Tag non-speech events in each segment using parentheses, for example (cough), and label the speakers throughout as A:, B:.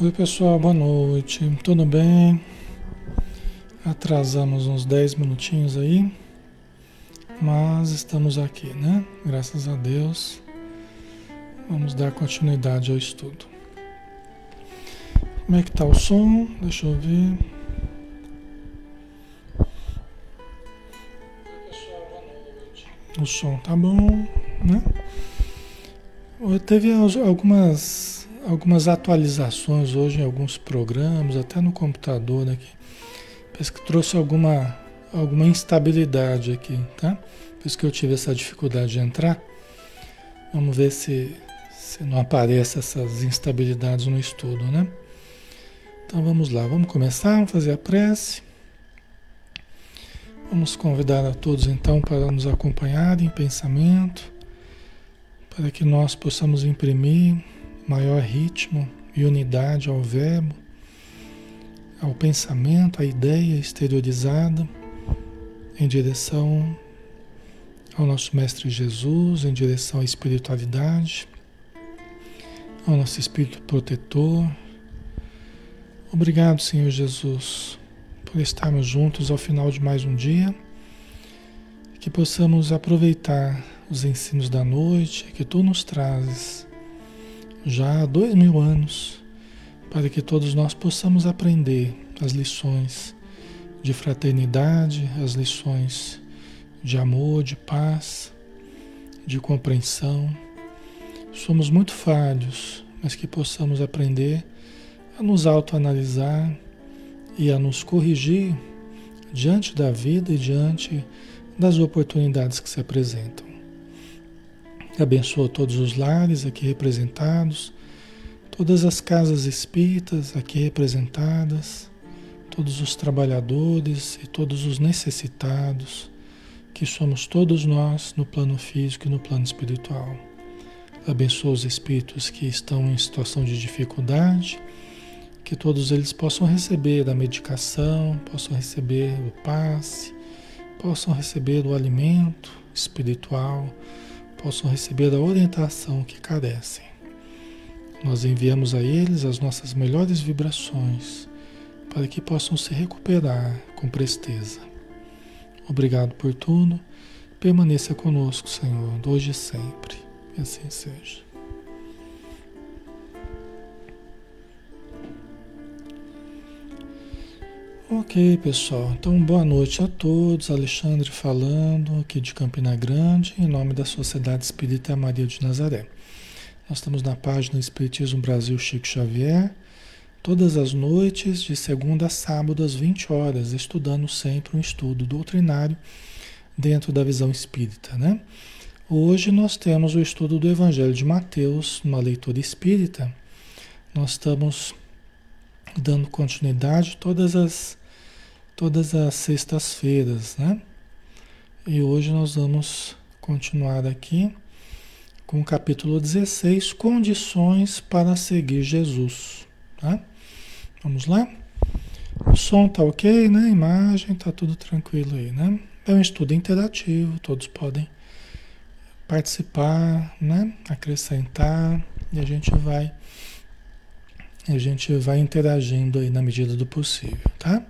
A: Oi pessoal, boa noite. Tudo bem? Atrasamos uns 10 minutinhos aí, mas estamos aqui, né? Graças a Deus. Vamos dar continuidade ao estudo. Como é que tá o som? Deixa eu ver. O som tá bom, né? Teve algumas, algumas atualizações hoje em alguns programas, até no computador aqui. Parece que trouxe alguma, alguma instabilidade aqui, tá? Por isso que eu tive essa dificuldade de entrar. Vamos ver se, se não aparece essas instabilidades no estudo, né? Então vamos lá, vamos começar, vamos fazer a prece. Vamos convidar a todos então para nos acompanhar em pensamento para que nós possamos imprimir maior ritmo e unidade ao verbo, ao pensamento, à ideia exteriorizada em direção ao nosso Mestre Jesus, em direção à espiritualidade, ao nosso Espírito protetor. Obrigado, Senhor Jesus, por estarmos juntos ao final de mais um dia, que possamos aproveitar os ensinos da noite que tu nos trazes já há dois mil anos, para que todos nós possamos aprender as lições de fraternidade, as lições de amor, de paz, de compreensão. Somos muito falhos, mas que possamos aprender a nos autoanalisar e a nos corrigir diante da vida e diante das oportunidades que se apresentam. Abençoa todos os lares aqui representados, todas as casas espíritas aqui representadas, todos os trabalhadores e todos os necessitados, que somos todos nós no plano físico e no plano espiritual. Abençoa os espíritos que estão em situação de dificuldade, que todos eles possam receber a medicação, possam receber o passe, possam receber o alimento espiritual possam receber a orientação que carecem. Nós enviamos a eles as nossas melhores vibrações para que possam se recuperar com presteza. Obrigado por tudo. Permaneça conosco, Senhor, hoje e sempre. Que assim seja. Ok, pessoal. Então, boa noite a todos. Alexandre falando aqui de Campina Grande, em nome da Sociedade Espírita Maria de Nazaré. Nós estamos na página Espiritismo Brasil Chico Xavier, todas as noites, de segunda a sábado, às 20 horas, estudando sempre um estudo doutrinário dentro da visão espírita, né? Hoje nós temos o estudo do Evangelho de Mateus, uma leitura espírita. Nós estamos dando continuidade todas as todas as sextas-feiras, né? E hoje nós vamos continuar aqui com o capítulo 16, condições para seguir Jesus, tá? Vamos lá? O som tá ok, né? A imagem tá tudo tranquilo aí, né? É um estudo interativo, todos podem participar, né? Acrescentar e a gente vai a gente vai interagindo aí na medida do possível, tá?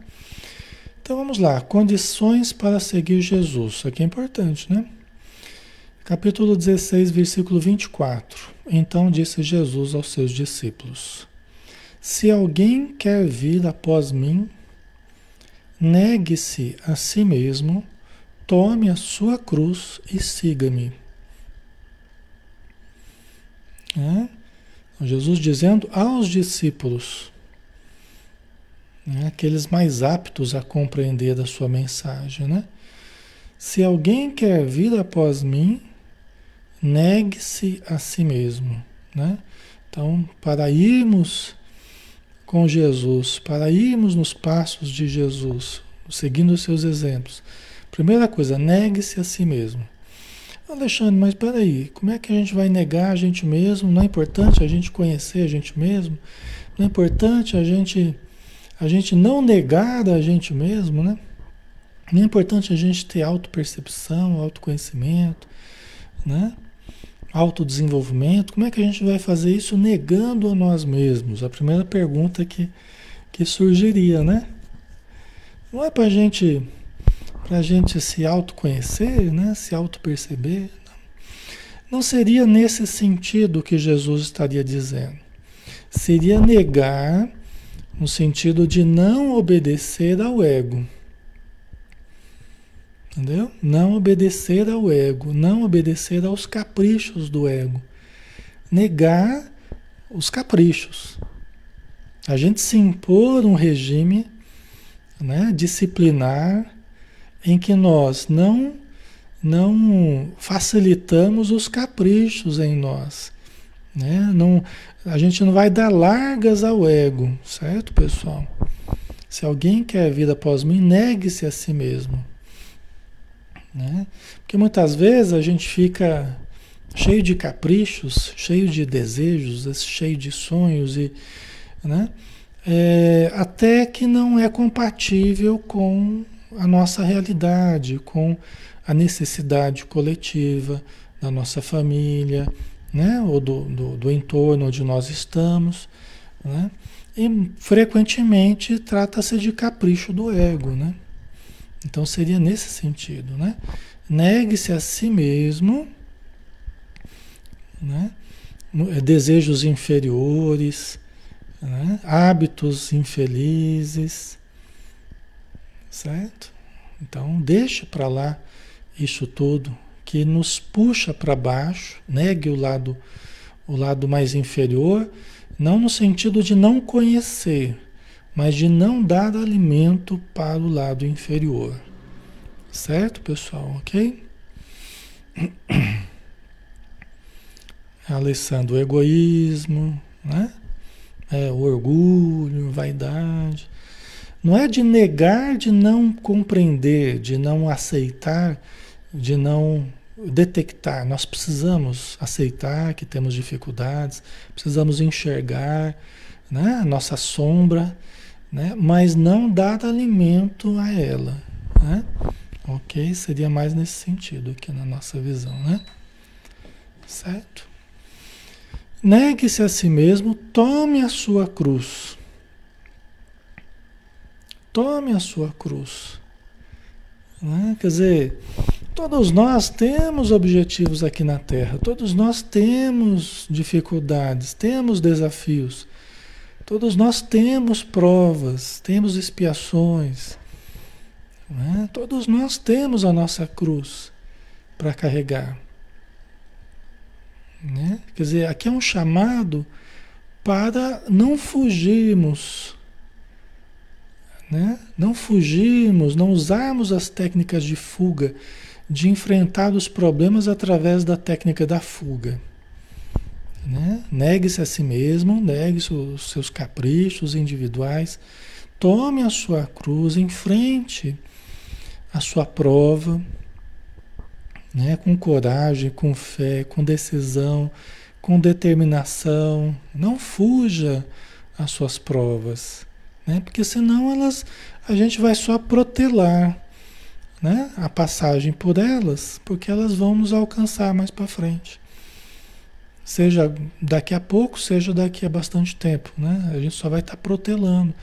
A: Então vamos lá, condições para seguir Jesus. Isso aqui é importante, né? Capítulo 16, versículo 24. Então disse Jesus aos seus discípulos: Se alguém quer vir após mim, negue-se a si mesmo, tome a sua cruz e siga-me. É? Jesus dizendo aos discípulos, né, aqueles mais aptos a compreender a sua mensagem, né? Se alguém quer vir após mim, negue-se a si mesmo, né? Então, para irmos com Jesus, para irmos nos passos de Jesus, seguindo os seus exemplos, primeira coisa, negue-se a si mesmo. Alexandre, mas peraí, como é que a gente vai negar a gente mesmo? Não é importante a gente conhecer a gente mesmo? Não é importante a gente, a gente não negar a gente mesmo, né? É importante a gente ter autopercepção, autoconhecimento, né? autodesenvolvimento, como é que a gente vai fazer isso negando a nós mesmos? A primeira pergunta que, que surgiria, né? Não é para gente, a gente se autoconhecer, né? se autoperceber. Não seria nesse sentido que Jesus estaria dizendo. Seria negar no sentido de não obedecer ao ego. Entendeu? Não obedecer ao ego, não obedecer aos caprichos do ego. Negar os caprichos. A gente se impor um regime né, disciplinar em que nós não não facilitamos os caprichos em nós. Né? Não, a gente não vai dar largas ao ego, certo, pessoal? Se alguém quer vida após mim, negue-se a si mesmo. Né? Porque muitas vezes a gente fica cheio de caprichos, cheio de desejos, cheio de sonhos e, né? É, até que não é compatível com a nossa realidade, com a necessidade coletiva da nossa família, né? ou do, do, do entorno onde nós estamos. Né? E frequentemente trata-se de capricho do ego. Né? Então seria nesse sentido, né? Negue-se a si mesmo, né? É, desejos inferiores, né? hábitos infelizes, certo? Então deixe para lá isso tudo que nos puxa para baixo, negue o lado o lado mais inferior, não no sentido de não conhecer, mas de não dar alimento para o lado inferior. Certo, pessoal? Ok? (clears throat) Alessandro, o egoísmo, né? É, o orgulho, vaidade. Não é de negar, de não compreender, de não aceitar, de não detectar. Nós precisamos aceitar que temos dificuldades, precisamos enxergar né, a nossa sombra né? mas não dar alimento a ela. Né? Ok? Seria mais nesse sentido aqui na nossa visão, né? Certo? Negue-se a si mesmo, tome a sua cruz. Tome a sua cruz. Né? Quer dizer, todos nós temos objetivos aqui na Terra, todos nós temos dificuldades, temos desafios. Todos nós temos provas, temos expiações. Né? Todos nós temos a nossa cruz para carregar. Né? Quer dizer, aqui é um chamado para não fugirmos. Né? Não fugirmos, não usarmos as técnicas de fuga, de enfrentar os problemas através da técnica da fuga. Né? Negue-se a si mesmo, negue os seus caprichos individuais, tome a sua cruz, enfrente a sua prova, né? com coragem, com fé, com decisão, com determinação. Não fuja às suas provas, né? porque senão elas, a gente vai só protelar né? a passagem por elas, porque elas vão nos alcançar mais para frente seja daqui a pouco, seja daqui a bastante tempo, né? A gente só vai estar tá protelando.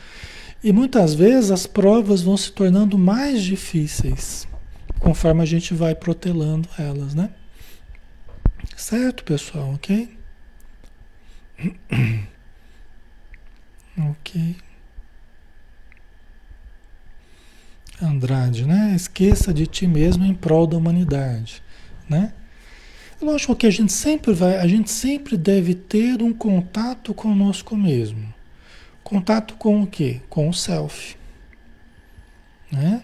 A: E muitas vezes as provas vão se tornando mais difíceis conforme a gente vai protelando elas, né? Certo, pessoal, ok? (clears throat) ok. Andrade, né? Esqueça de ti mesmo em prol da humanidade, né? Lógico que a gente sempre vai, a gente sempre deve ter um contato conosco mesmo. Contato com o quê? Com o self. Né?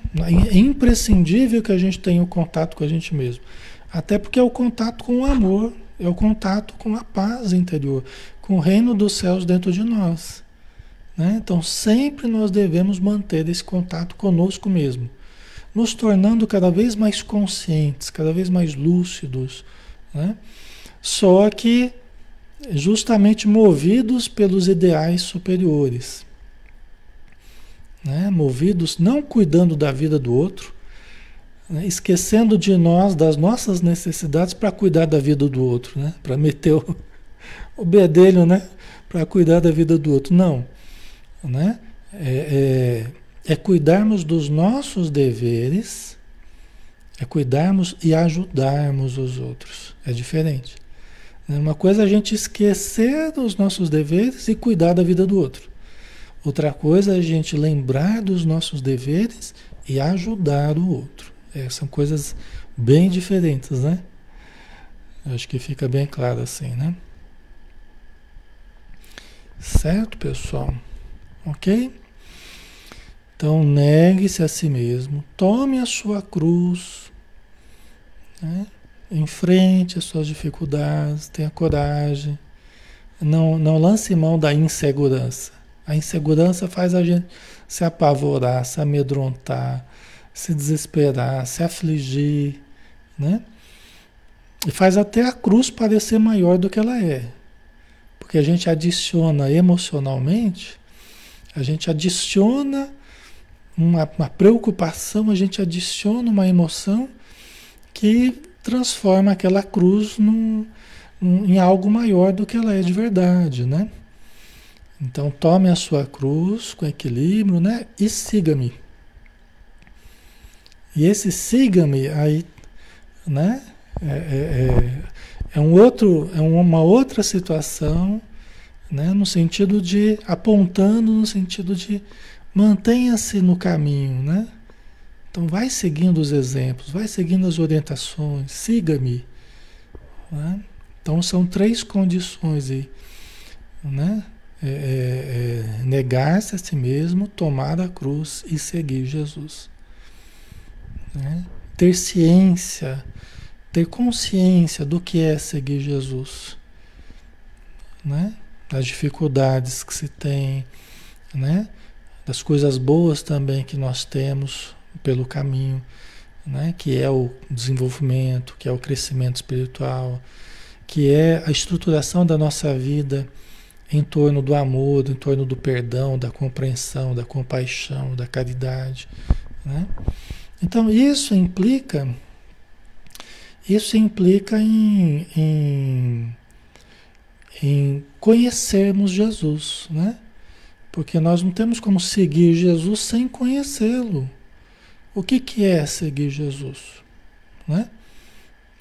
A: É imprescindível que a gente tenha o um contato com a gente mesmo. Até porque é o contato com o amor, é o contato com a paz interior, com o reino dos céus dentro de nós. Né? Então sempre nós devemos manter esse contato conosco mesmo, nos tornando cada vez mais conscientes, cada vez mais lúcidos né? Só que justamente movidos pelos ideais superiores. Né? Movidos não cuidando da vida do outro, né? esquecendo de nós, das nossas necessidades para cuidar da vida do outro, né? Para meter o, (laughs) o bedelho, né? Para cuidar da vida do outro. Não, né? É, é, é cuidarmos dos nossos deveres, é cuidarmos e ajudarmos os outros. É diferente. Né? Uma coisa é a gente esquecer dos nossos deveres e cuidar da vida do outro. Outra coisa é a gente lembrar dos nossos deveres e ajudar o outro. É, são coisas bem diferentes, né? Acho que fica bem claro assim, né? Certo, pessoal? Ok? Então, negue-se a si mesmo, tome a sua cruz, né? enfrente as suas dificuldades, tenha coragem, não, não lance mão da insegurança. A insegurança faz a gente se apavorar, se amedrontar, se desesperar, se afligir, né? E faz até a cruz parecer maior do que ela é. Porque a gente adiciona emocionalmente, a gente adiciona uma, uma preocupação, a gente adiciona uma emoção que transforma aquela cruz num, num, em algo maior do que ela é de verdade, né? Então tome a sua cruz com equilíbrio, né? E siga-me. E esse siga-me aí, né? É, é, é, é, um outro, é uma outra situação, né? No sentido de apontando, no sentido de mantenha-se no caminho, né? Então vai seguindo os exemplos, vai seguindo as orientações, siga-me. Né? Então são três condições aí, né? É, é, é, negar-se a si mesmo, tomar a cruz e seguir Jesus. Né? Ter ciência, ter consciência do que é seguir Jesus, né? Das dificuldades que se tem, né? das coisas boas também que nós temos pelo caminho, né? que é o desenvolvimento, que é o crescimento espiritual, que é a estruturação da nossa vida em torno do amor, em torno do perdão, da compreensão, da compaixão, da caridade. Né? Então isso implica, isso implica em, em, em conhecermos Jesus, né? Porque nós não temos como seguir Jesus sem conhecê-lo. O que, que é seguir Jesus? Né?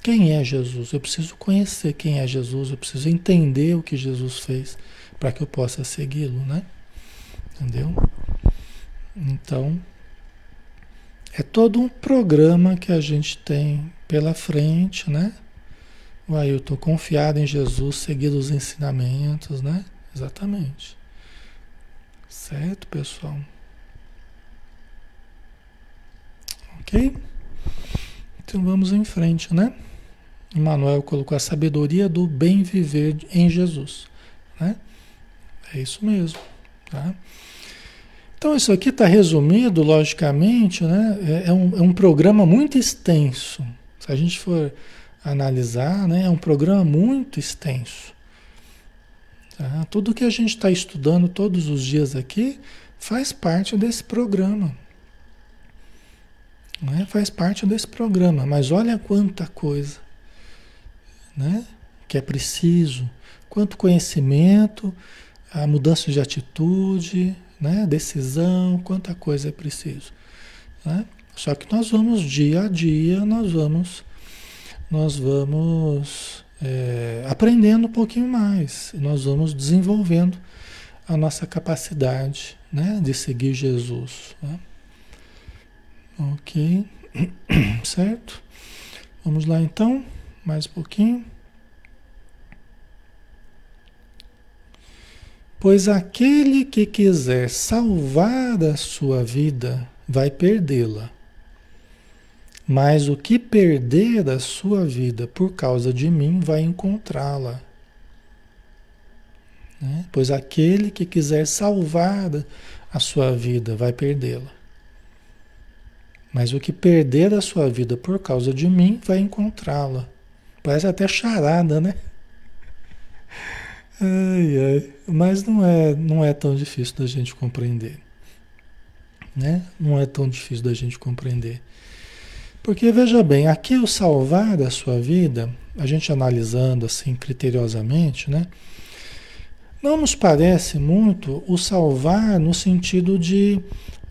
A: Quem é Jesus? Eu preciso conhecer quem é Jesus, eu preciso entender o que Jesus fez para que eu possa segui-lo, né? Entendeu? Então, é todo um programa que a gente tem pela frente, né? Uai, eu estou confiado em Jesus, seguir os ensinamentos, né? Exatamente. Certo, pessoal? Ok? Então vamos em frente, né? Emmanuel colocou a sabedoria do bem viver em Jesus, né? É isso mesmo. Tá? Então, isso aqui está resumido, logicamente, né? É, é, um, é um programa muito extenso. Se a gente for analisar, né? é um programa muito extenso. Tá? Tudo que a gente está estudando todos os dias aqui faz parte desse programa. Né? Faz parte desse programa. Mas olha quanta coisa né? que é preciso, quanto conhecimento a mudança de atitude, né? decisão, quanta coisa é preciso. Né? Só que nós vamos dia a dia, nós vamos, nós vamos é, aprendendo um pouquinho mais, nós vamos desenvolvendo a nossa capacidade né? de seguir Jesus. Né? Ok, (coughs) certo? Vamos lá então, mais um pouquinho. Pois aquele que quiser salvar a sua vida vai perdê-la. Mas o que perder a sua vida por causa de mim vai encontrá-la. Né? Pois aquele que quiser salvar a sua vida vai perdê-la. Mas o que perder a sua vida por causa de mim vai encontrá-la. Parece até charada, né? (laughs) Ai, ai. Mas não é, não é tão difícil da gente compreender. Né? Não é tão difícil da gente compreender. Porque veja bem, aqui o salvar da sua vida, a gente analisando assim criteriosamente, né? Não nos parece muito o salvar no sentido de,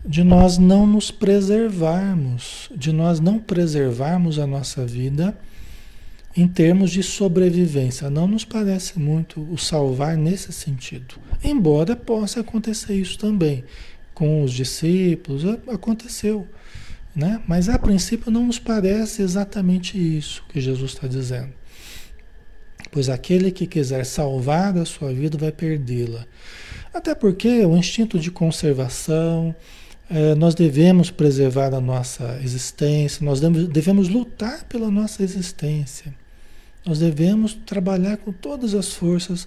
A: de nós não nos preservarmos, de nós não preservarmos a nossa vida em termos de sobrevivência. Não nos parece muito o salvar nesse sentido. Embora possa acontecer isso também com os discípulos, aconteceu. Né? Mas a princípio não nos parece exatamente isso que Jesus está dizendo. Pois aquele que quiser salvar a sua vida vai perdê-la. Até porque o instinto de conservação, é, nós devemos preservar a nossa existência, nós devemos, devemos lutar pela nossa existência. Nós devemos trabalhar com todas as forças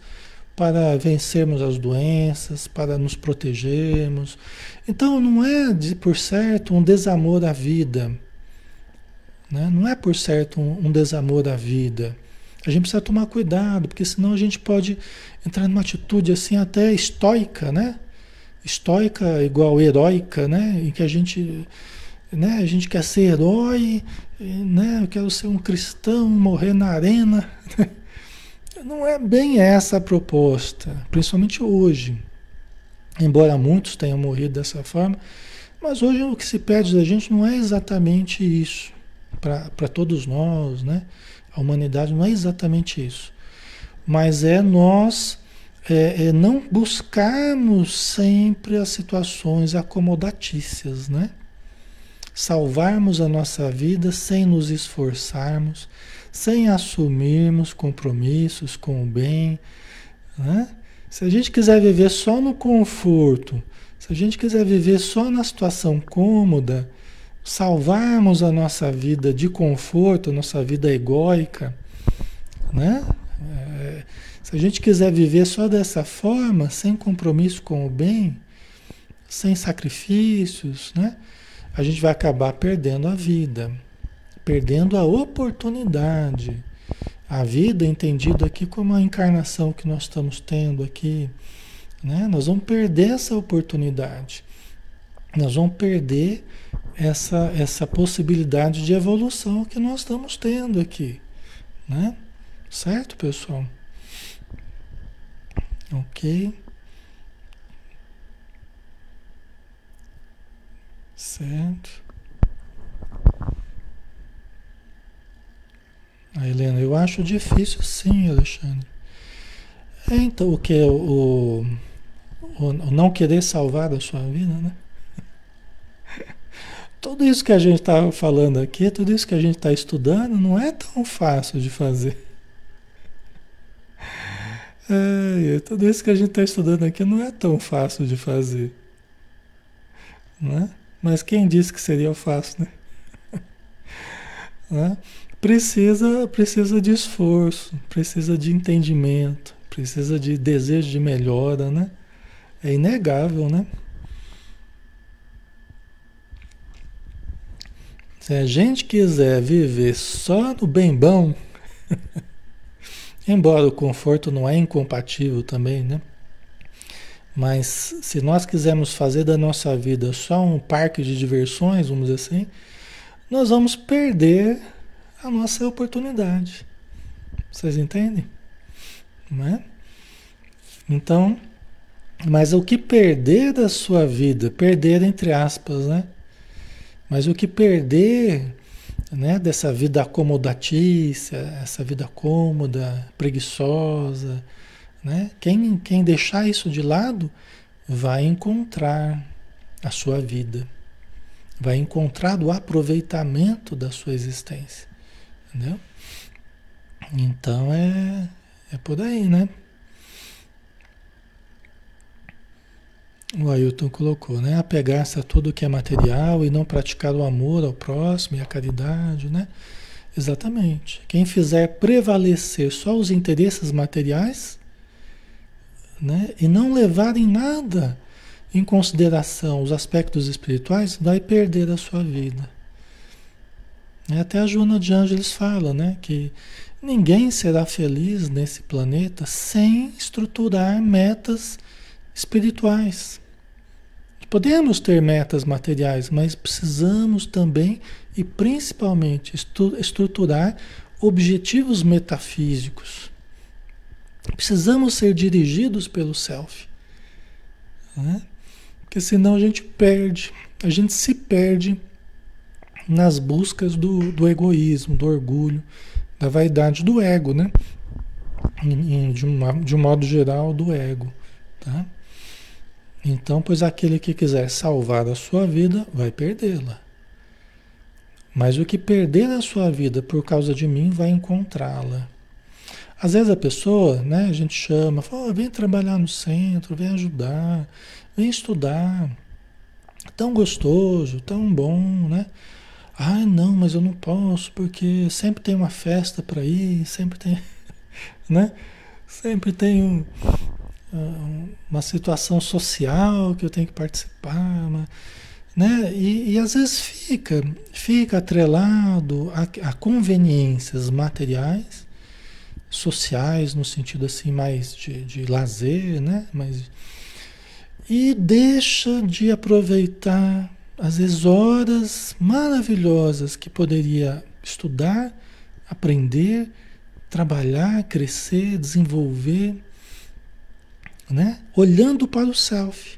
A: para vencermos as doenças, para nos protegermos. Então não é de, por certo um desamor à vida. Né? Não é por certo um, um desamor à vida. A gente precisa tomar cuidado, porque senão a gente pode entrar numa atitude assim até estoica, né? Estoica igual heróica, né? Em que a gente, né? A gente quer ser herói, né? Eu quero ser um cristão, morrer na arena. Não é bem essa a proposta, principalmente hoje. Embora muitos tenham morrido dessa forma, mas hoje o que se pede da gente não é exatamente isso. Para todos nós, né? A humanidade não é exatamente isso. Mas é nós é, é não buscarmos sempre as situações acomodatícias, né? Salvarmos a nossa vida sem nos esforçarmos, sem assumirmos compromissos com o bem. Né? Se a gente quiser viver só no conforto, se a gente quiser viver só na situação cômoda, salvarmos a nossa vida de conforto, nossa vida egóica, né? É, se a gente quiser viver só dessa forma, sem compromisso com o bem, sem sacrifícios, né? A gente vai acabar perdendo a vida perdendo a oportunidade. A vida entendida aqui como a encarnação que nós estamos tendo aqui, né? Nós vamos perder essa oportunidade. Nós vamos perder essa, essa possibilidade de evolução que nós estamos tendo aqui, né? Certo, pessoal? Ok. Certo. A Helena, eu acho difícil sim, Alexandre. É, então, o que? O, o, o não querer salvar a sua vida, né? (laughs) Tudo isso que a gente está falando aqui, tudo isso que a gente está estudando, não é tão fácil de fazer. (laughs) É, tudo isso que a gente está estudando aqui não é tão fácil de fazer. Né? Mas quem disse que seria fácil, né? (laughs) né? Precisa, precisa de esforço, precisa de entendimento, precisa de desejo de melhora, né? É inegável, né? Se a gente quiser viver só no bem bom, (laughs) embora o conforto não é incompatível também, né? Mas se nós quisermos fazer da nossa vida só um parque de diversões, vamos dizer assim, nós vamos perder a nossa oportunidade. Vocês entendem? Não é? Então, mas o que perder da sua vida, perder entre aspas, né? Mas o que perder, né, dessa vida acomodatícia, essa vida cômoda, preguiçosa, né? Quem, quem deixar isso de lado vai encontrar a sua vida, vai encontrar o aproveitamento da sua existência. Entendeu? Então é, é por aí, né? O Ailton colocou, né? Apegar-se a tudo que é material e não praticar o amor ao próximo e a caridade, né? Exatamente. Quem fizer prevalecer só os interesses materiais, né? E não levar em nada em consideração os aspectos espirituais, vai perder a sua vida. É, até a Joana de Ângeles fala, né, que ninguém será feliz nesse planeta sem estruturar metas espirituais. Podemos ter metas materiais, mas precisamos também e principalmente estruturar objetivos metafísicos. Precisamos ser dirigidos pelo self. Né? Porque senão a gente perde, a gente se perde nas buscas do, do egoísmo, do orgulho, da vaidade, do ego, né? De, uma, de um modo geral, do ego. Tá? Então, pois aquele que quiser salvar a sua vida, vai perdê-la. Mas o que perder a sua vida por causa de mim, vai encontrá-la. Às vezes a pessoa, né, a gente chama, fala, oh, vem trabalhar no centro, vem ajudar, vem estudar. Tão gostoso, tão bom, né? Ah, não, mas eu não posso porque sempre tem uma festa para ir, sempre tem, (laughs) né? Sempre tem um, ah, uma situação social que eu tenho que participar, né? E, e às vezes fica, fica atrelado a, a, conveniências materiais, sociais, no sentido assim mais de, de lazer, né? Mas, e deixa de aproveitar às vezes horas maravilhosas que poderia estudar, aprender, trabalhar, crescer, desenvolver, né? Olhando para o self.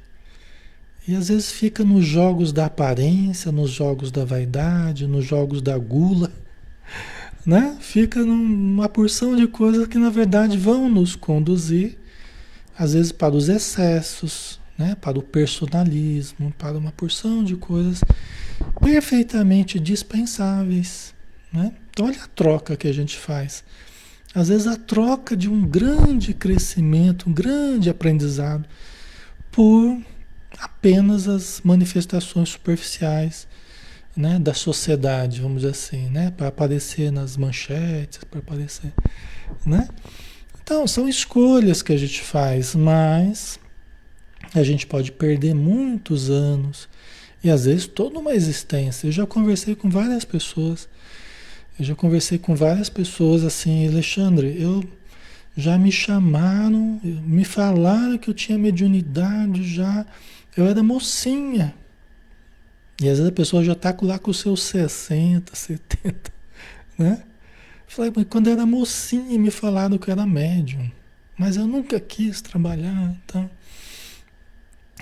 A: E às vezes fica nos jogos da aparência, nos jogos da vaidade, nos jogos da gula, (laughs) né? Fica numa porção de coisas que na verdade vão nos conduzir às vezes para os excessos, né? para o personalismo, para uma porção de coisas perfeitamente dispensáveis. Né? Então, olha a troca que a gente faz. Às vezes, a troca de um grande crescimento, um grande aprendizado, por apenas as manifestações superficiais né, da sociedade, vamos dizer assim, né, para aparecer nas manchetes, para aparecer. Né? Então, são escolhas que a gente faz, mas a gente pode perder muitos anos e às vezes toda uma existência. Eu já conversei com várias pessoas, eu já conversei com várias pessoas assim, Alexandre, eu já me chamaram, me falaram que eu tinha mediunidade já, eu era mocinha. E às vezes a pessoa já está lá com os seus 60, 70, (laughs) né? Falei, mas quando eu era mocinha me falaram que eu era médium, mas eu nunca quis trabalhar, então...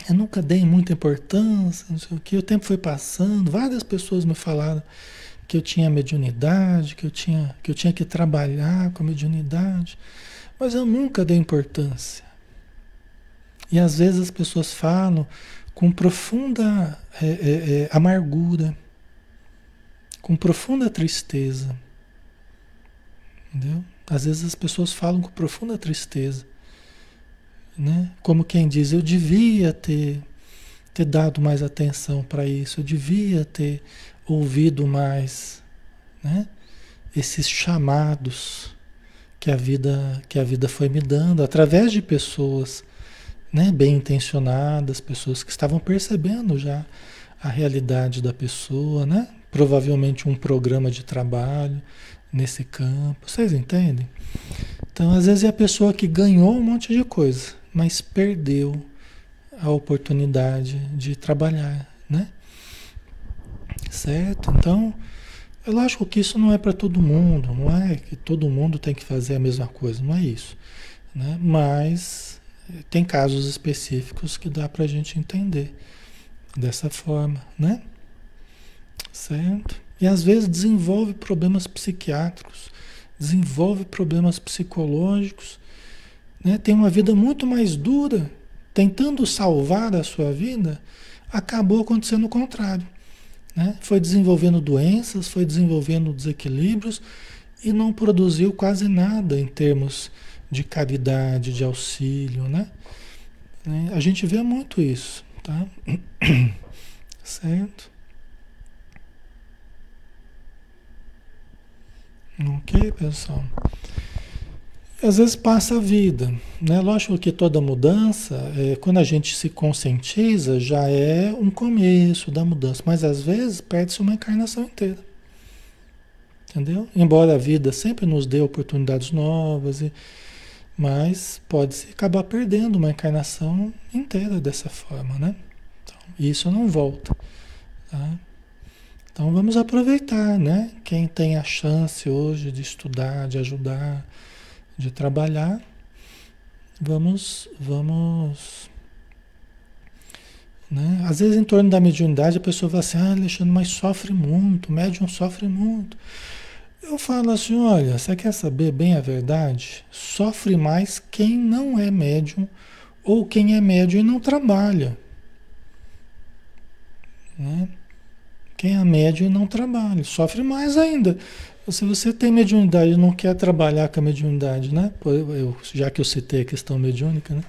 A: Eu nunca dei muita importância, não sei o que. O tempo foi passando, várias pessoas me falaram que eu tinha mediunidade, que eu tinha que, eu tinha que trabalhar com a mediunidade, mas eu nunca dei importância. E às vezes as pessoas falam com profunda é, é, é, amargura, com profunda tristeza. Entendeu? Às vezes as pessoas falam com profunda tristeza né? Como quem diz, eu devia ter, ter dado mais atenção para isso, eu devia ter ouvido mais, né? Esses chamados que a vida que a vida foi me dando através de pessoas, né, bem intencionadas, pessoas que estavam percebendo já a realidade da pessoa, né? Provavelmente um programa de trabalho nesse campo. Vocês entendem? Então, às vezes é a pessoa que ganhou um monte de coisa, mas perdeu a oportunidade de trabalhar, né? Certo? Então, é lógico que isso não é para todo mundo, não é que todo mundo tem que fazer a mesma coisa, não é isso, né? Mas tem casos específicos que dá para a gente entender dessa forma, né? Certo? E às vezes desenvolve problemas psiquiátricos, desenvolve problemas psicológicos né, tem uma vida muito mais dura, tentando salvar a sua vida, acabou acontecendo o contrário. Né? Foi desenvolvendo doenças, foi desenvolvendo desequilíbrios e não produziu quase nada em termos de caridade, de auxílio. Né? A gente vê muito isso. Tá? (clears throat) Certo? Ok, pessoal? Às vezes passa a vida. Né? Lógico que toda mudança, é, quando a gente se conscientiza, já é um começo da mudança, mas às vezes perde-se uma encarnação inteira. Entendeu? Embora a vida sempre nos dê oportunidades novas, e, mas pode-se acabar perdendo uma encarnação inteira dessa forma, né? Então, isso não volta. Tá? Então vamos aproveitar, né? Quem tem a chance hoje de estudar, de ajudar, de trabalhar, vamos, vamos né? Às vezes, em torno da mediunidade, a pessoa fala assim: Ah, Alexandre, mas sofre muito, o médium sofre muito. Eu falo assim: olha, você quer saber bem a verdade? Sofre mais quem não é médium ou quem é médium e não trabalha. Né? Quem é médium e não trabalha, sofre mais ainda. Se você tem mediunidade e não quer trabalhar com a mediunidade, né? Eu, já que eu citei a questão mediúnica, né?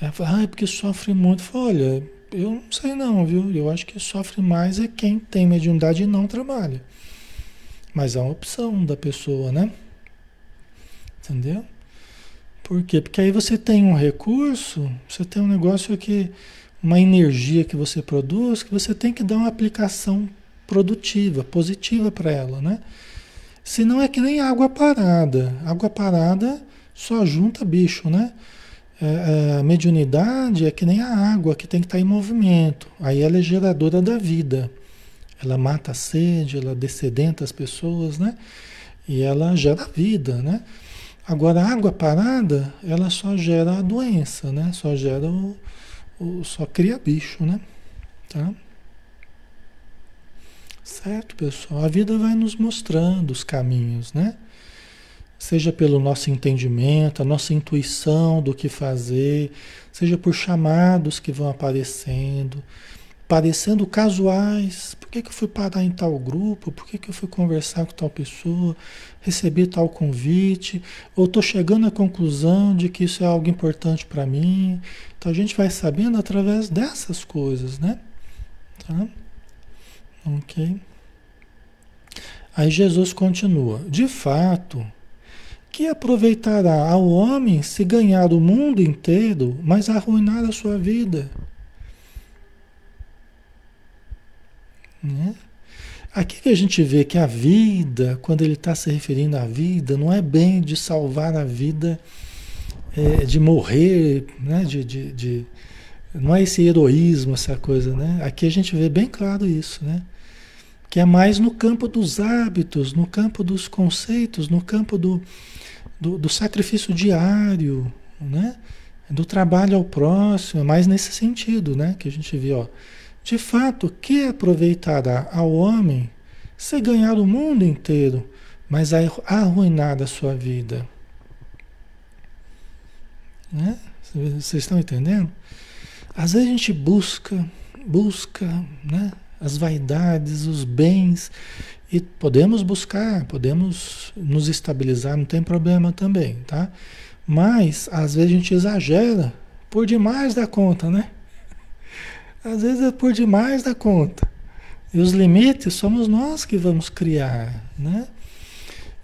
A: Ela fala, ah, é porque sofre muito. Eu falo, olha, eu não sei não, viu? Eu acho que sofre mais é quem tem mediunidade e não trabalha. Mas é uma opção da pessoa, né? Entendeu? Por quê? Porque aí você tem um recurso, você tem um negócio que, uma energia que você produz, que você tem que dar uma aplicação produtiva, positiva para ela, né? Senão é que nem água parada. Água parada só junta bicho, né? É, é, a mediunidade é que nem a água que tem que estar em movimento. Aí ela é geradora da vida. Ela mata a sede, ela descedenta as pessoas, né? E ela gera vida, né? Agora, a água parada, ela só gera a doença, né? Só gera o, o só cria bicho, né? Tá? Certo, pessoal? A vida vai nos mostrando os caminhos, né? seja pelo nosso entendimento, a nossa intuição do que fazer, seja por chamados que vão aparecendo, parecendo casuais. Por que, que eu fui parar em tal grupo? Por que, que eu fui conversar com tal pessoa? Recebi tal convite? Ou estou chegando à conclusão de que isso é algo importante para mim? Então a gente vai sabendo através dessas coisas, né? Tá? Ok. Aí Jesus continua. De fato, que aproveitará ao homem se ganhar o mundo inteiro, mas arruinar a sua vida? Né? Aqui que a gente vê que a vida, quando ele está se referindo à vida, não é bem de salvar a vida, é, de morrer, né? de, de, de, não é esse heroísmo, essa coisa. Né? Aqui a gente vê bem claro isso. Né? Que é mais no campo dos hábitos, no campo dos conceitos, no campo do, do, do sacrifício diário, né? do trabalho ao próximo, é mais nesse sentido né? que a gente vê. Ó. De fato, que aproveitará ao homem se ganhar o mundo inteiro, mas arruinar a sua vida? Né? Vocês estão entendendo? Às vezes a gente busca, busca né? As vaidades, os bens, e podemos buscar, podemos nos estabilizar, não tem problema também, tá? Mas às vezes a gente exagera por demais da conta, né? Às vezes é por demais da conta. E os limites somos nós que vamos criar, né?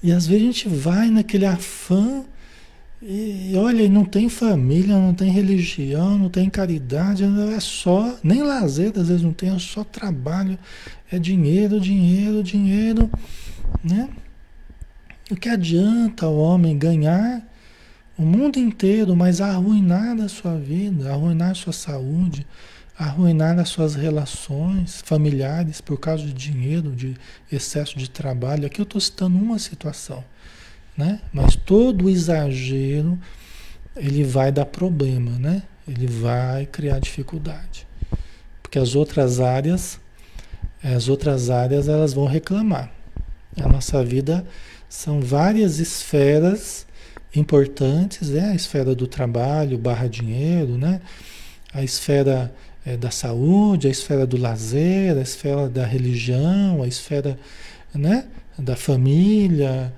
A: E às vezes a gente vai naquele afã e olha, não tem família, não tem religião, não tem caridade, é só, nem lazer, às vezes não tem, é só trabalho, é dinheiro, dinheiro, dinheiro, né? O que adianta o homem ganhar o mundo inteiro, mas arruinar a sua vida, arruinar a sua saúde, arruinar as suas relações familiares por causa de dinheiro, de excesso de trabalho? Aqui eu estou citando uma situação né? Mas todo exagero ele vai dar problema, né? Ele vai criar dificuldade. Porque as outras áreas, as outras áreas elas vão reclamar. A nossa vida são várias esferas importantes, é a esfera do trabalho barra dinheiro, né? A esfera é, da saúde, a esfera do lazer, a esfera da religião, a esfera né, da família,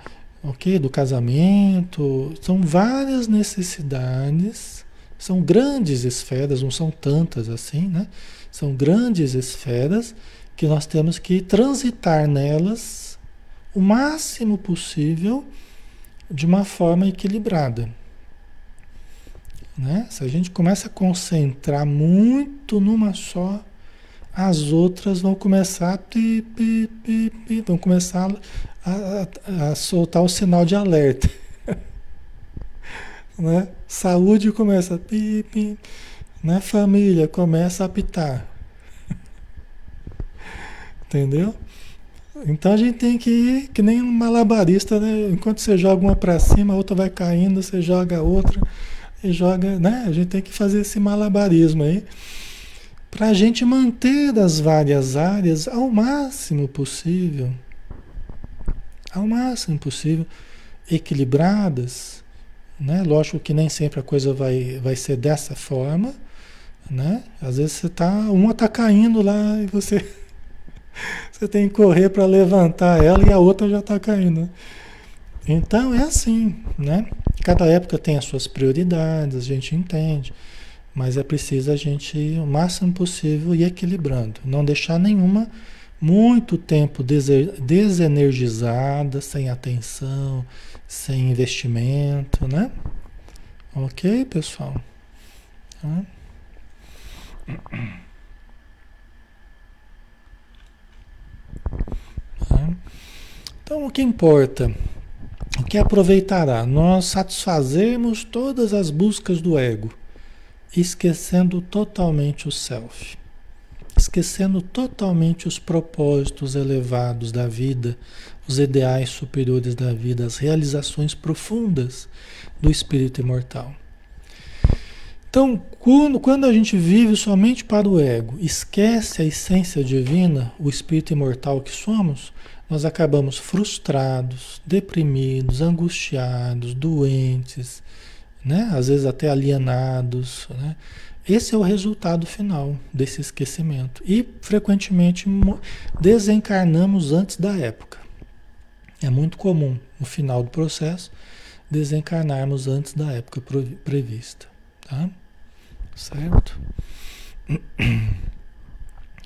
A: ok? Do casamento. São várias necessidades, são grandes esferas, não são tantas assim, né? São grandes esferas que nós temos que transitar nelas o máximo possível de uma forma equilibrada. Né? Se a gente começa a concentrar muito numa só, as outras vão começar a pi, pi, pi, pi, vão começar a, a, soltar o sinal de alerta. (laughs) né? Saúde começa a pi, pi, né? Família começa a apitar. (laughs) Entendeu? Então a gente tem que ir que nem um malabarista, né? Enquanto você joga uma para cima, a outra vai caindo, você joga outra e joga, né? A gente tem que fazer esse malabarismo aí para a gente manter as várias áreas ao máximo possível, ao máximo possível equilibradas, né? Lógico que nem sempre a coisa vai, vai ser dessa forma, né? Às vezes você tá, uma tá caindo lá e você (laughs) você tem que correr para levantar ela e a outra já está caindo. Né? Então é assim, né? Cada época tem as suas prioridades, a gente entende, mas é preciso a gente o máximo possível ir equilibrando, não deixar nenhuma muito tempo desenergizada, sem atenção, sem investimento, né? Ok, pessoal? Tá? Tá? Então, o que importa? O que aproveitará? Nós satisfazemos todas as buscas do ego, esquecendo totalmente o self, esquecendo totalmente os propósitos elevados da vida, os ideais superiores da vida, as realizações profundas do espírito imortal. Então, quando, quando a gente vive somente para o ego, esquece a essência divina, o espírito imortal que somos, nós acabamos frustrados, deprimidos, angustiados, doentes, né? às vezes até alienados. Né? Esse é o resultado final desse esquecimento. E frequentemente desencarnamos antes da época. É muito comum, no final do processo, desencarnarmos antes da época prevista. Tá? Certo? (clears throat)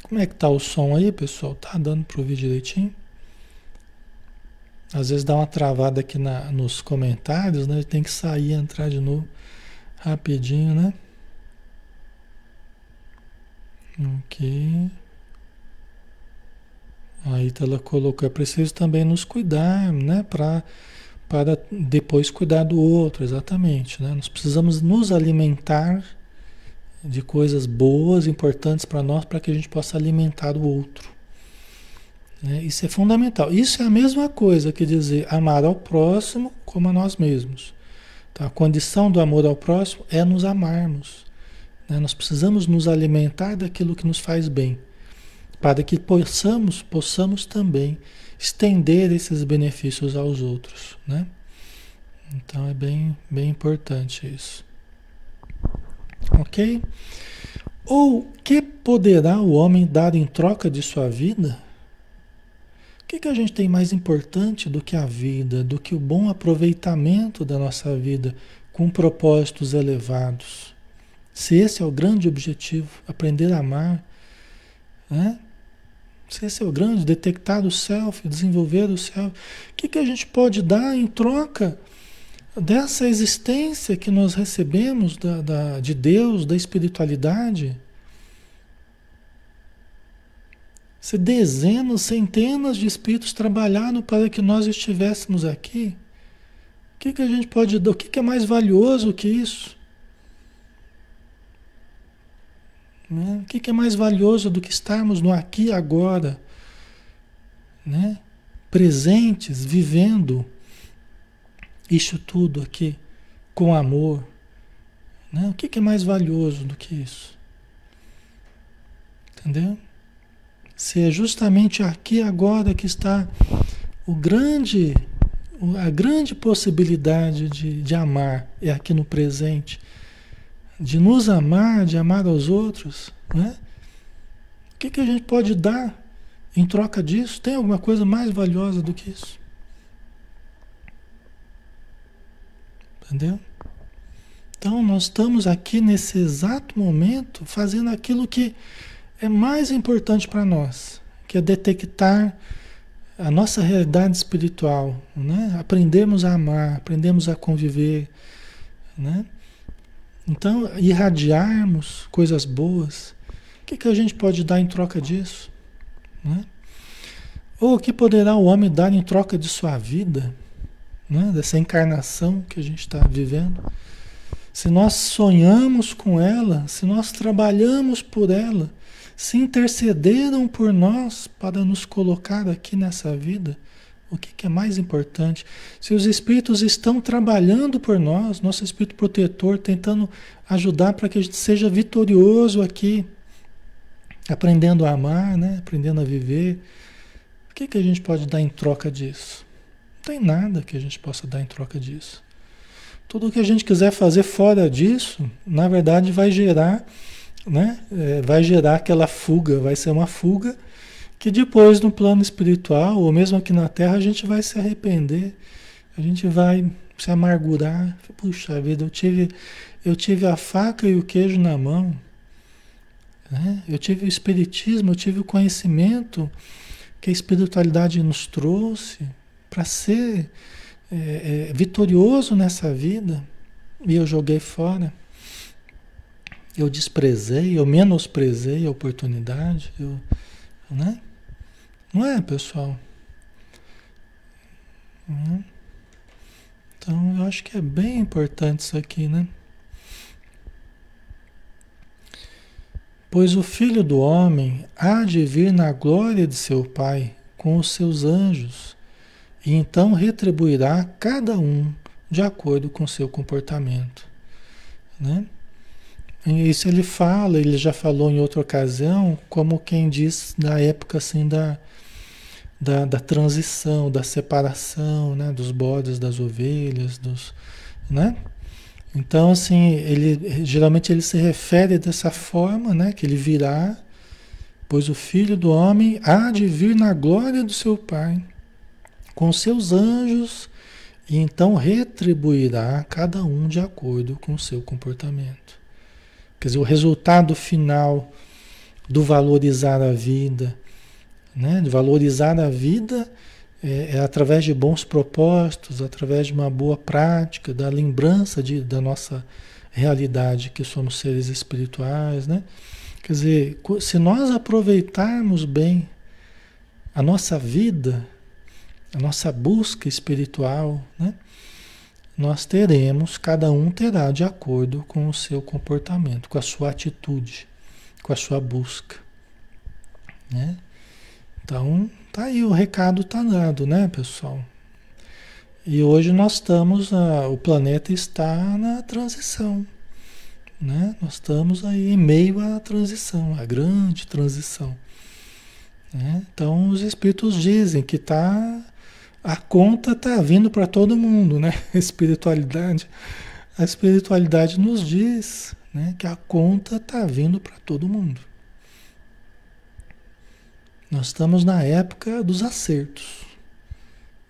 A: Como é que tá o som aí, pessoal? Tá dando para ouvir direitinho? Às vezes dá uma travada aqui na, nos comentários, né? Tem que sair e entrar de novo rapidinho, né? Ok. Aí ela colocou, é preciso também nos cuidar, né? Pra, para depois cuidar do outro, exatamente. Né? Nós precisamos nos alimentar de coisas boas, importantes para nós, para que a gente possa alimentar o outro. Né? Isso é fundamental. Isso é a mesma coisa que dizer amar ao próximo como a nós mesmos. Então, a condição do amor ao próximo é nos amarmos. Né? Nós precisamos nos alimentar daquilo que nos faz bem, para que possamos, possamos também estender esses benefícios aos outros. Né? Então é bem, bem importante isso. Ok? Ou que poderá o homem dar em troca de sua vida? O que, que a gente tem mais importante do que a vida, do que o bom aproveitamento da nossa vida com propósitos elevados? Se esse é o grande objetivo, aprender a amar, né? Se esse é o grande, detectar o self, desenvolver o self, o que, que a gente pode dar em troca dessa existência que nós recebemos da, da, de Deus, da espiritualidade. Se dezenas, centenas de espíritos trabalharam para que nós estivéssemos aqui, o que, que a gente pode dar? O que, que é mais valioso que isso? Né? O que, que é mais valioso do que estarmos no aqui e agora? Né? Presentes, vivendo isso tudo aqui com amor. Né? O que, que é mais valioso do que isso? Entendeu? Se é justamente aqui agora que está o grande, a grande possibilidade de, de amar, é aqui no presente. De nos amar, de amar aos outros. Né? O que, que a gente pode dar em troca disso? Tem alguma coisa mais valiosa do que isso? Entendeu? Então, nós estamos aqui nesse exato momento fazendo aquilo que é mais importante para nós, que é detectar a nossa realidade espiritual, né? Aprendemos a amar, aprendemos a conviver, né? Então, irradiarmos coisas boas, o que, que a gente pode dar em troca disso? Né? Ou o que poderá o homem dar em troca de sua vida? né? dessa encarnação que a gente está vivendo, se nós sonhamos com ela, se nós trabalhamos por ela, se intercederam por nós para nos colocar aqui nessa vida, o que, que, é mais importante? Se os espíritos estão trabalhando por nós, nosso espírito protetor, tentando ajudar para que a gente seja vitorioso aqui, aprendendo a amar, né? aprendendo a viver, o que, que a gente pode dar em troca disso? Não tem nada que a gente possa dar em troca disso. Tudo o que a gente quiser fazer fora disso, na verdade, vai gerar né? É, vai gerar aquela fuga, vai ser uma fuga que depois no plano espiritual, ou mesmo aqui na Terra, a gente vai se arrepender, a gente vai se amargurar. Puxa vida, eu tive, eu tive a faca e o queijo na mão, né? eu tive o espiritismo, eu tive o conhecimento que a espiritualidade nos trouxe para ser é, é, vitorioso nessa vida e eu joguei fora eu desprezei, eu menosprezei a oportunidade, eu, né? Não é, pessoal? Uhum. Então, eu acho que é bem importante isso aqui, né? Pois o filho do homem há de vir na glória de seu Pai com os seus anjos, e então retribuirá cada um de acordo com seu comportamento, né? Isso ele fala, ele já falou em outra ocasião, como quem diz na época assim da, da, da transição, da separação, né, dos bodes, das ovelhas, dos, né? Então, assim, ele geralmente ele se refere dessa forma, né, que ele virá, pois o Filho do Homem há de vir na glória do seu Pai, com seus anjos, e então retribuirá cada um de acordo com o seu comportamento. Quer dizer, o resultado final do valorizar a vida, né? de valorizar a vida é, é, através de bons propósitos, através de uma boa prática, da lembrança de, da nossa realidade, que somos seres espirituais. Né? Quer dizer, se nós aproveitarmos bem a nossa vida, a nossa busca espiritual, né? nós teremos, cada um terá de acordo com o seu comportamento, com a sua atitude, com a sua busca. Né? Então, tá aí, o recado tá dado, né, pessoal? E hoje nós estamos, a, o planeta está na transição, né? Nós estamos aí em meio à transição, a grande transição. Né? Então, os espíritos dizem que está a conta está vindo para todo mundo, né? A (laughs) espiritualidade, a espiritualidade nos diz, né, que a conta está vindo para todo mundo. Nós estamos na época dos acertos,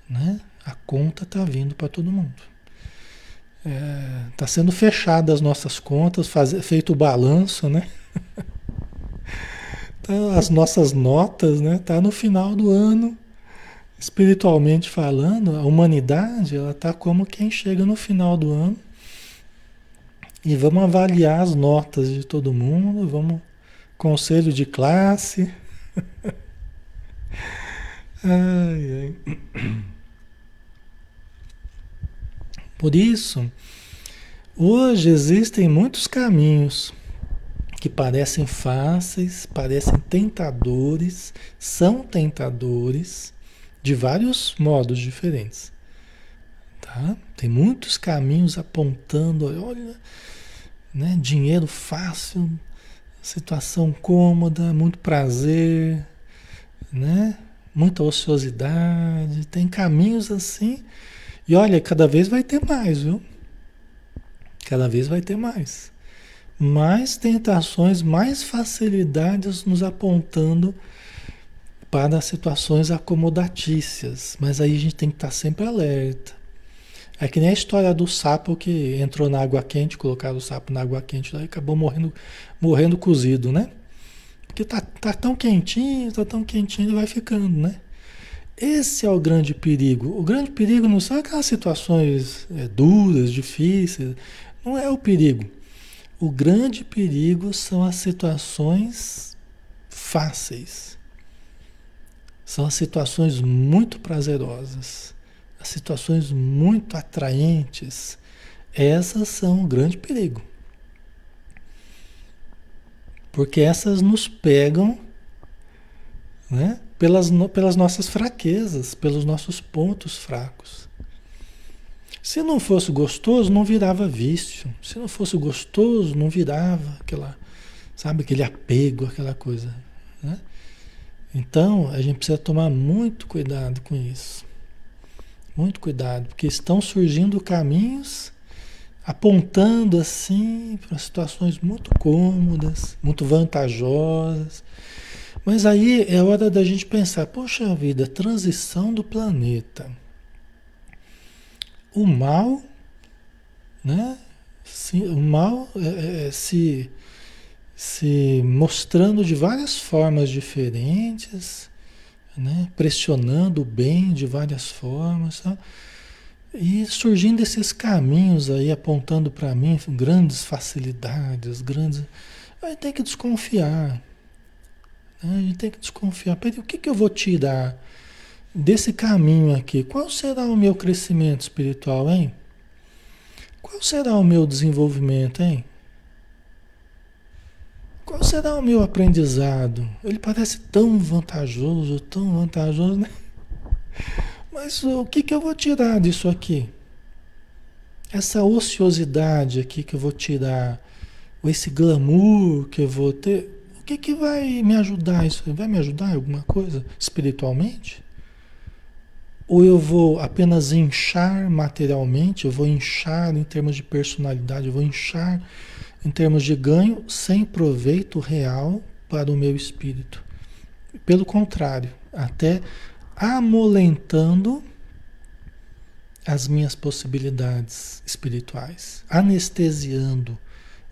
A: né? A conta está vindo para todo mundo. Está é, tá sendo fechada as nossas contas, faz, feito o balanço, né? (laughs) tá, as nossas notas, né? Tá no final do ano espiritualmente falando, a humanidade ela está como quem chega no final do ano e vamos avaliar as notas de todo mundo, vamos conselho de classe. Ai, ai. Por isso, hoje existem muitos caminhos que parecem fáceis, parecem tentadores, são tentadores de vários modos diferentes. Tá? Tem muitos caminhos apontando, olha, né? dinheiro fácil, situação cômoda, muito prazer, né? muita ociosidade, tem caminhos assim. E olha, cada vez vai ter mais, viu? Cada vez vai ter mais. Mais tentações, mais facilidades nos apontando para situações acomodatícias, mas aí a gente tem que estar sempre alerta. É que nem a história do sapo que entrou na água quente, colocaram o sapo na água quente e acabou morrendo, morrendo cozido, né? Porque tá, tá tão quentinho, tá tão quentinho, vai ficando, né? Esse é o grande perigo. O grande perigo não são aquelas situações é, duras, difíceis. Não é o perigo. O grande perigo são as situações fáceis são as situações muito prazerosas, as situações muito atraentes. Essas são um grande perigo. Porque essas nos pegam né? pelas, pelas nossas fraquezas, pelos nossos pontos fracos. Se não fosse gostoso, não virava vício. Se não fosse gostoso, não virava aquela, sabe, aquele apego, aquela coisa. Né? Então, a gente precisa tomar muito cuidado com isso. Muito cuidado, porque estão surgindo caminhos apontando assim para situações muito cômodas, muito vantajosas. Mas aí é hora da gente pensar, poxa vida, transição do planeta. O mal, né? O mal é, é, é, se, se mostrando de várias formas diferentes, né? pressionando o bem de várias formas. Tá? E surgindo esses caminhos aí apontando para mim grandes facilidades, grandes. Aí tem que desconfiar. Né? A gente tem que desconfiar. Peraí, o que, que eu vou tirar desse caminho aqui? Qual será o meu crescimento espiritual, hein? Qual será o meu desenvolvimento, hein? Qual será o meu aprendizado? Ele parece tão vantajoso, tão vantajoso, né? Mas o que, que eu vou tirar disso aqui? Essa ociosidade aqui que eu vou tirar, esse glamour que eu vou ter, o que, que vai me ajudar isso? Vai me ajudar em alguma coisa espiritualmente? Ou eu vou apenas inchar materialmente, eu vou inchar em termos de personalidade, eu vou inchar em termos de ganho sem proveito real para o meu espírito. Pelo contrário, até amolentando as minhas possibilidades espirituais, anestesiando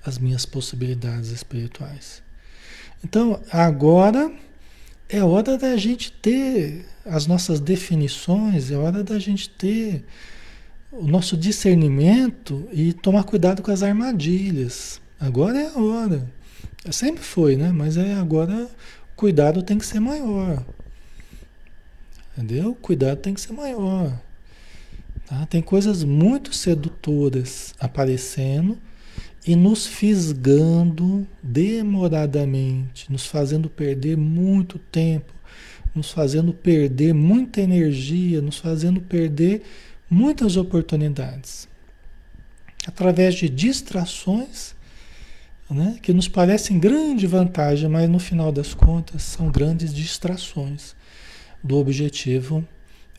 A: as minhas possibilidades espirituais. Então, agora é hora da gente ter as nossas definições, é hora da gente ter o nosso discernimento e tomar cuidado com as armadilhas. Agora é a hora. Sempre foi, né? Mas é agora o cuidado tem que ser maior. Entendeu? O cuidado tem que ser maior. Tá? Tem coisas muito sedutoras aparecendo e nos fisgando demoradamente, nos fazendo perder muito tempo, nos fazendo perder muita energia, nos fazendo perder muitas oportunidades. Através de distrações né, que nos parecem grande vantagem, mas no final das contas são grandes distrações do objetivo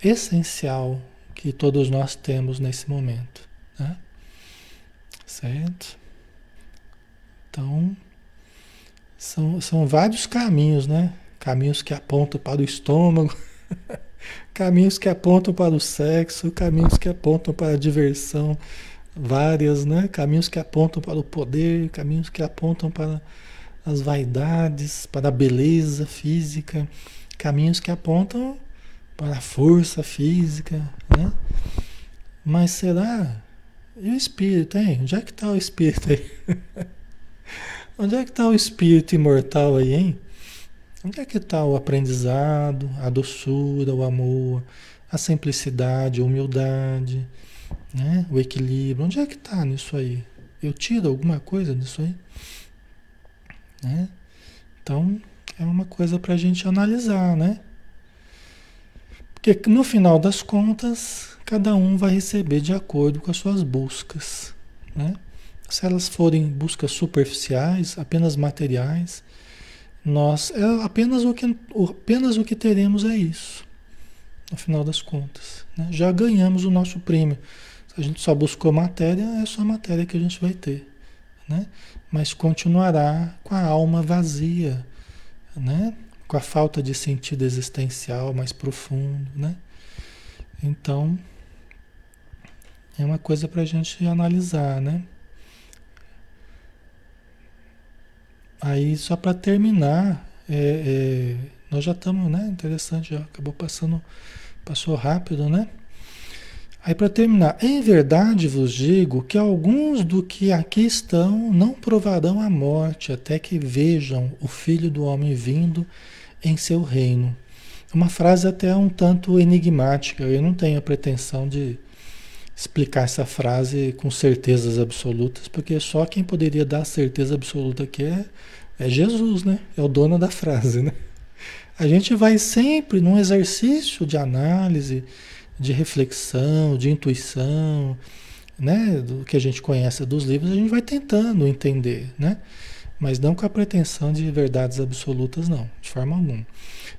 A: essencial que todos nós temos nesse momento. Né? Certo? Então, são, são vários caminhos, né? Caminhos que apontam para o estômago, (laughs) caminhos que apontam para o sexo, caminhos que apontam para a diversão, várias, né? Caminhos que apontam para o poder, caminhos que apontam para as vaidades, para a beleza física, caminhos que apontam para a força física, né? Mas será? E o espírito, hein? Onde é que está o espírito aí? (laughs) Onde é que está o espírito imortal aí, hein? Onde é que está o aprendizado, a doçura, o amor, a simplicidade, a humildade, né? o equilíbrio? Onde é que está nisso aí? Eu tiro alguma coisa disso aí? Né? Então, é uma coisa para a gente analisar, né? Porque no final das contas, cada um vai receber de acordo com as suas buscas, né? Se elas forem buscas superficiais, apenas materiais, nós é apenas o que apenas o que teremos é isso. No final das contas, né? já ganhamos o nosso prêmio. Se a gente só buscou matéria, é só matéria que a gente vai ter, né? Mas continuará com a alma vazia, né? Com a falta de sentido existencial mais profundo, né? Então, é uma coisa para a gente analisar, né? Aí, só para terminar, é, é, nós já estamos, né? Interessante, já acabou passando, passou rápido, né? Aí para terminar, em verdade vos digo que alguns do que aqui estão não provarão a morte até que vejam o Filho do Homem vindo em seu reino. Uma frase até um tanto enigmática. Eu não tenho a pretensão de explicar essa frase com certezas absolutas, porque só quem poderia dar certeza absoluta aqui é, É Jesus, né? É o dono da frase, né? A gente vai sempre num exercício de análise, de reflexão, de intuição, né? Do que a gente conhece dos livros, a gente vai tentando entender, né? Mas não com a pretensão de verdades absolutas, não, de forma alguma.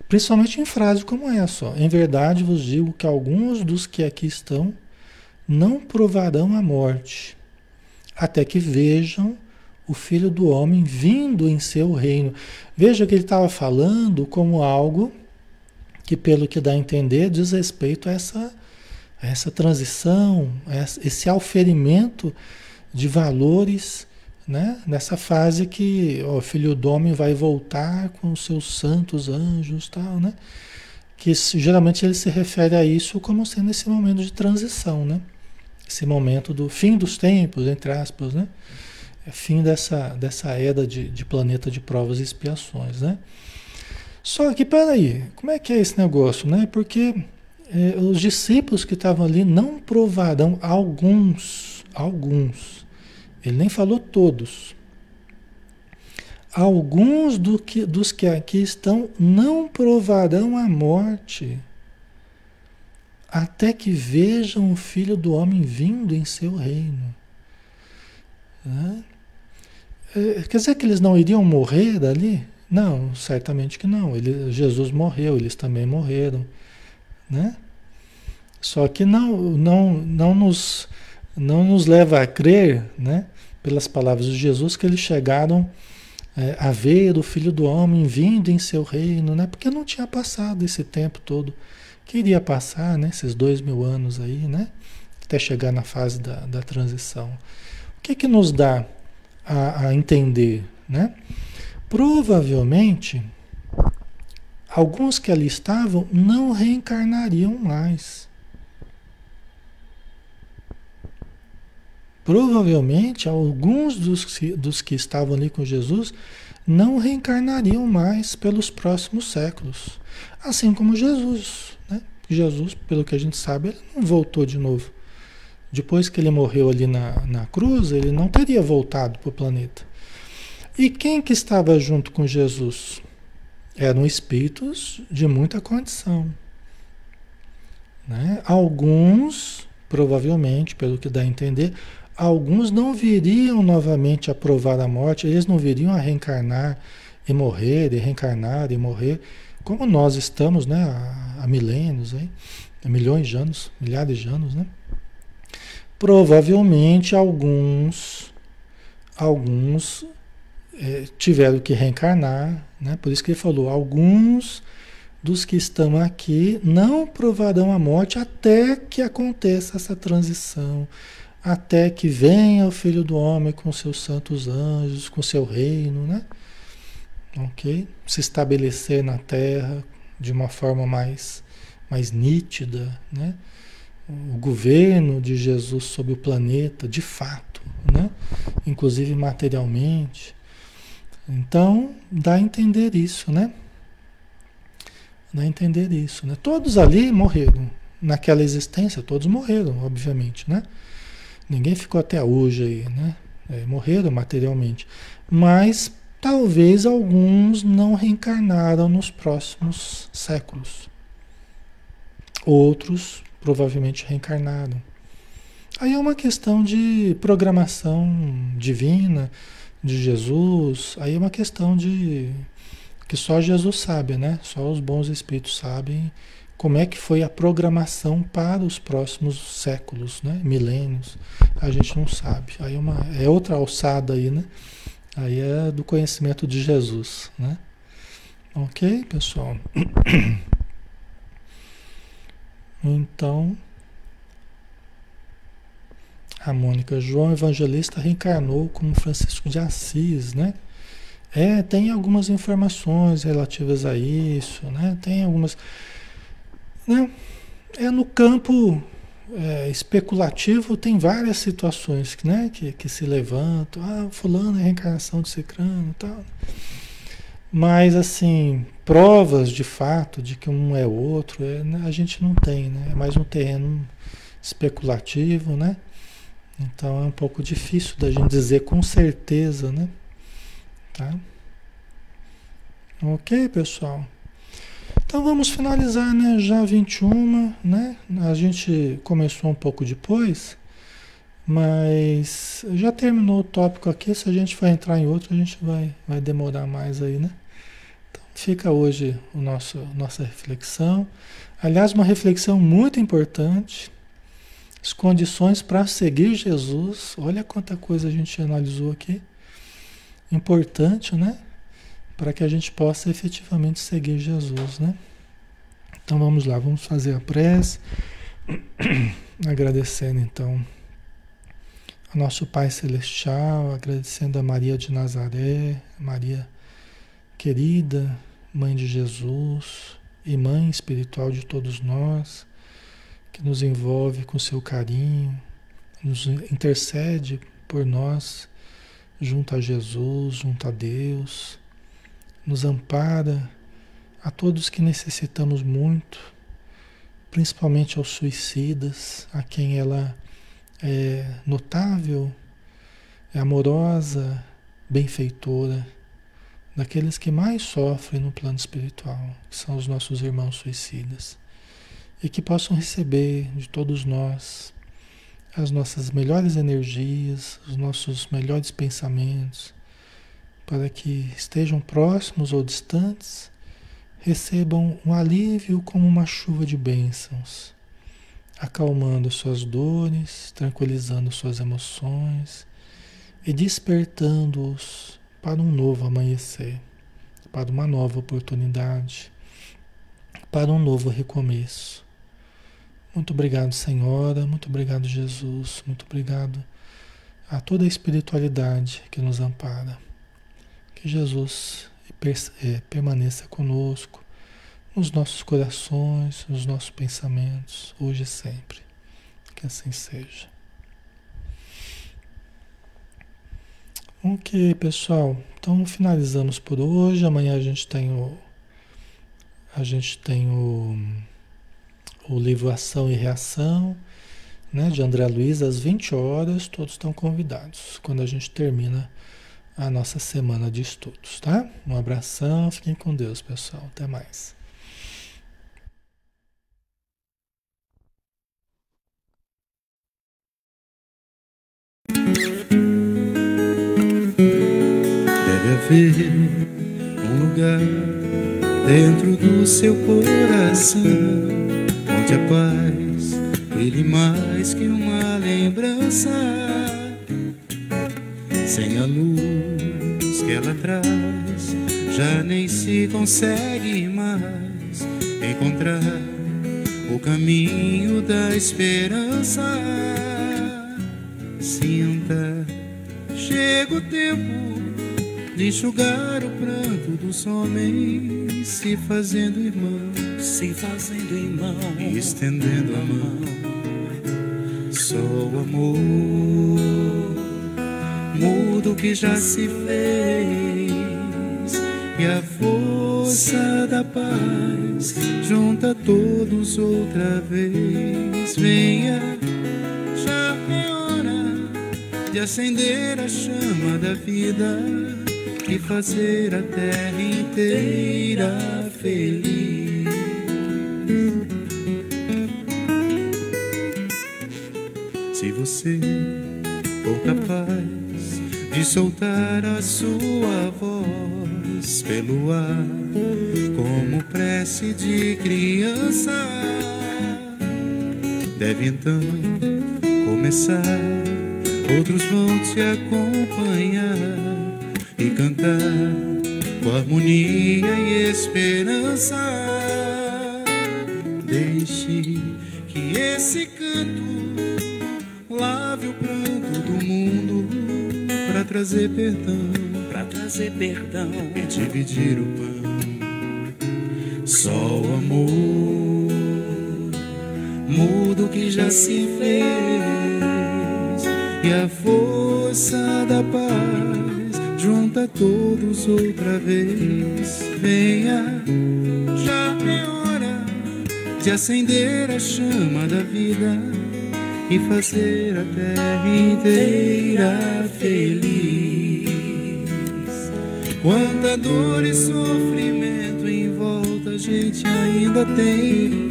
A: Principalmente em frases como essa, ó. Em verdade vos digo que alguns dos que aqui estão não provarão a morte, até que vejam o Filho do Homem vindo em seu reino. Veja que ele estava falando como algo que, pelo que dá a entender, diz respeito a essa, a essa transição, a esse auferimento de valores né? nessa fase que o Filho do Homem vai voltar com os seus santos anjos tal, né? que geralmente ele se refere a isso como sendo esse momento de transição, né? esse momento do fim dos tempos, entre aspas, né? Fim dessa, dessa era de, de planeta de provas e expiações, né? Só que, peraí, como é que é esse negócio, né? Porque é, os discípulos que estavam ali não provarão alguns, alguns, ele nem falou todos, alguns do que, dos que aqui estão não provarão a morte até que vejam o Filho do Homem vindo em seu reino. Né? É, quer dizer que eles não iriam morrer dali? Não, certamente que não. Ele, Jesus morreu, eles também morreram. Né? Só que não, não, não, nos, não nos leva a crer, né, pelas palavras de Jesus, que eles chegaram é, a ver o Filho do Homem vindo em seu reino, né, porque não tinha passado esse tempo todo que iria passar, né, esses dois mil anos aí, né, até chegar na fase da, da transição. O que, que nos dá a, a entender, né? Provavelmente, alguns que ali estavam não reencarnariam mais. Provavelmente, alguns dos, dos que estavam ali com Jesus não reencarnariam mais pelos próximos séculos. Assim como Jesus. Né? Jesus, pelo que a gente sabe, ele não voltou de novo. Depois que ele morreu ali na, na cruz, ele não teria voltado para o planeta. E quem que estava junto com Jesus? Eram espíritos de muita condição. Né? Alguns, provavelmente, pelo que dá a entender, alguns não viriam novamente a provar a morte, eles não viriam a reencarnar e morrer, e reencarnar e morrer, como nós estamos né, há, milênios, aí, há milhões de anos, milhares de anos, né? provavelmente alguns, alguns é, tiveram que reencarnar, né? por isso que ele falou, alguns dos que estão aqui não provarão a morte até que aconteça essa transição, até que venha o Filho do Homem com seus santos anjos, com seu reino, né? Ok? Se estabelecer na Terra de uma forma mais, mais nítida, né? o governo de Jesus sobre o planeta, de fato, né? inclusive materialmente. Então, dá a entender isso, né? Dá a entender isso, né? Todos ali morreram. Naquela existência, todos morreram, obviamente, né? Ninguém ficou até hoje aí, né? É, morreram materialmente. Mas talvez alguns não reencarnaram nos próximos séculos. Outros provavelmente reencarnaram. Aí é uma questão de programação divina de Jesus, aí é uma questão de que só Jesus sabe, né? Só os bons espíritos sabem como é que foi a programação para os próximos séculos, né? Milênios. A gente não sabe. Aí é, uma, é outra alçada aí, né? Aí é do conhecimento de Jesus, né? Ok, pessoal? (coughs) Então, a Mônica, João Evangelista reencarnou como Francisco de Assis, né? É, tem algumas informações relativas a isso, né? Tem algumas. Né? É no campo é, especulativo, tem várias situações né? que, que se levantam. Ah, fulano é reencarnação de Cicrano e tal. Mas, assim, provas de fato de que um é outro, é, a gente não tem, né? É mais um terreno especulativo, né? Então é um pouco difícil da gente dizer com certeza, né? Tá? Ok, pessoal? Então vamos finalizar, né? Já 21, né? A gente começou um pouco depois, mas já terminou o tópico aqui. Se a gente for entrar em outro, a gente vai, vai demorar mais aí, né? Então fica hoje o nosso, nossa reflexão. Aliás, uma reflexão muito importante. As condições para seguir Jesus. Olha quanta coisa a gente analisou aqui. Importante, né? Para que a gente possa efetivamente seguir Jesus, né? Então vamos lá, vamos fazer a prece, (clears throat) agradecendo então ao nosso Pai Celestial, agradecendo a Maria de Nazaré, Maria querida, Mãe de Jesus e Mãe espiritual de todos nós, que nos envolve com seu carinho, nos intercede por nós junto a Jesus, junto a Deus, nos ampara a todos que necessitamos muito, principalmente aos suicidas, a quem ela é notável, é amorosa, benfeitora, daqueles que mais sofrem no plano espiritual, que são os nossos irmãos suicidas, e que possam receber de todos nós as nossas melhores energias, os nossos melhores pensamentos, para que estejam próximos ou distantes, recebam um alívio como uma chuva de bênçãos, acalmando suas dores, tranquilizando suas emoções e despertando-os para um novo amanhecer, para uma nova oportunidade, para um novo recomeço. Muito obrigado, Senhora, muito obrigado, Jesus, muito obrigado a toda a espiritualidade que nos ampara. Que Jesus é, permaneça conosco, nos nossos corações, nos nossos pensamentos, hoje e sempre. Que assim seja. Ok, pessoal. Então finalizamos por hoje. Amanhã a gente tem o a gente tem o, o livro Ação e Reação, né, de André Luiz às 20 horas. Todos estão convidados. Quando a gente termina a nossa semana de estudos, tá? Um abração, fiquem com Deus, pessoal. Até mais.
B: Deve haver um lugar dentro do seu coração onde a paz brilhe mais que uma lembrança sem a luz que ela traz, já nem se consegue mais encontrar o caminho da esperança. Sinta, chega o tempo de enxugar o pranto dos homens, se fazendo irmão,
C: se fazendo irmão,
B: e estendendo a mão. Só o amor mudo que já se fez e a força da paz junta todos outra vez. Venha, já é hora de acender a chama da vida e fazer a terra inteira feliz. Se você for capaz de soltar a sua voz pelo ar, como prece de criança. Deve então começar, outros vão te acompanhar e cantar com harmonia e esperança. Deixe que esse canto lave o pranto do mundo para trazer perdão,
C: para trazer perdão
B: e dividir o pão. Só o amor muda o que já se fez e a força da paz todos outra vez. Venha, já é hora de acender a chama da vida e fazer a terra inteira feliz. Quanta dor e sofrimento em volta a gente ainda tem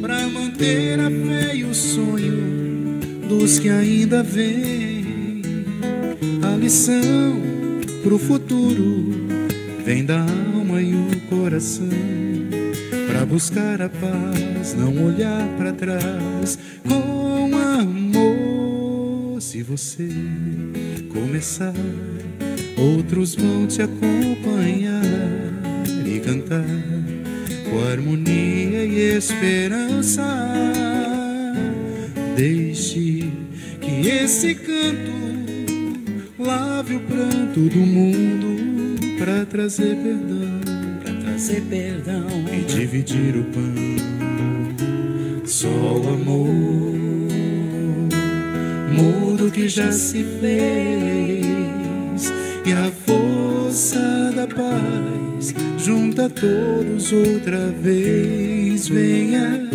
B: para manter a fé e o sonho dos que ainda vêm. A lição pro futuro vem da alma e o coração para buscar a paz, não olhar para trás com amor. Se você começar, outros vão te acompanhar e cantar com harmonia e esperança. Deixe que esse canto lave o pranto do mundo para trazer perdão
C: Pra trazer perdão
B: e dividir o pão. Só o amor muda o que já se fez e a força da paz junta todos outra vez. Venha,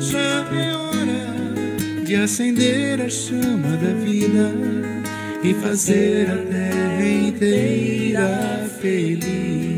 B: já é hora de acender a chama da vida e fazer a terra inteira feliz.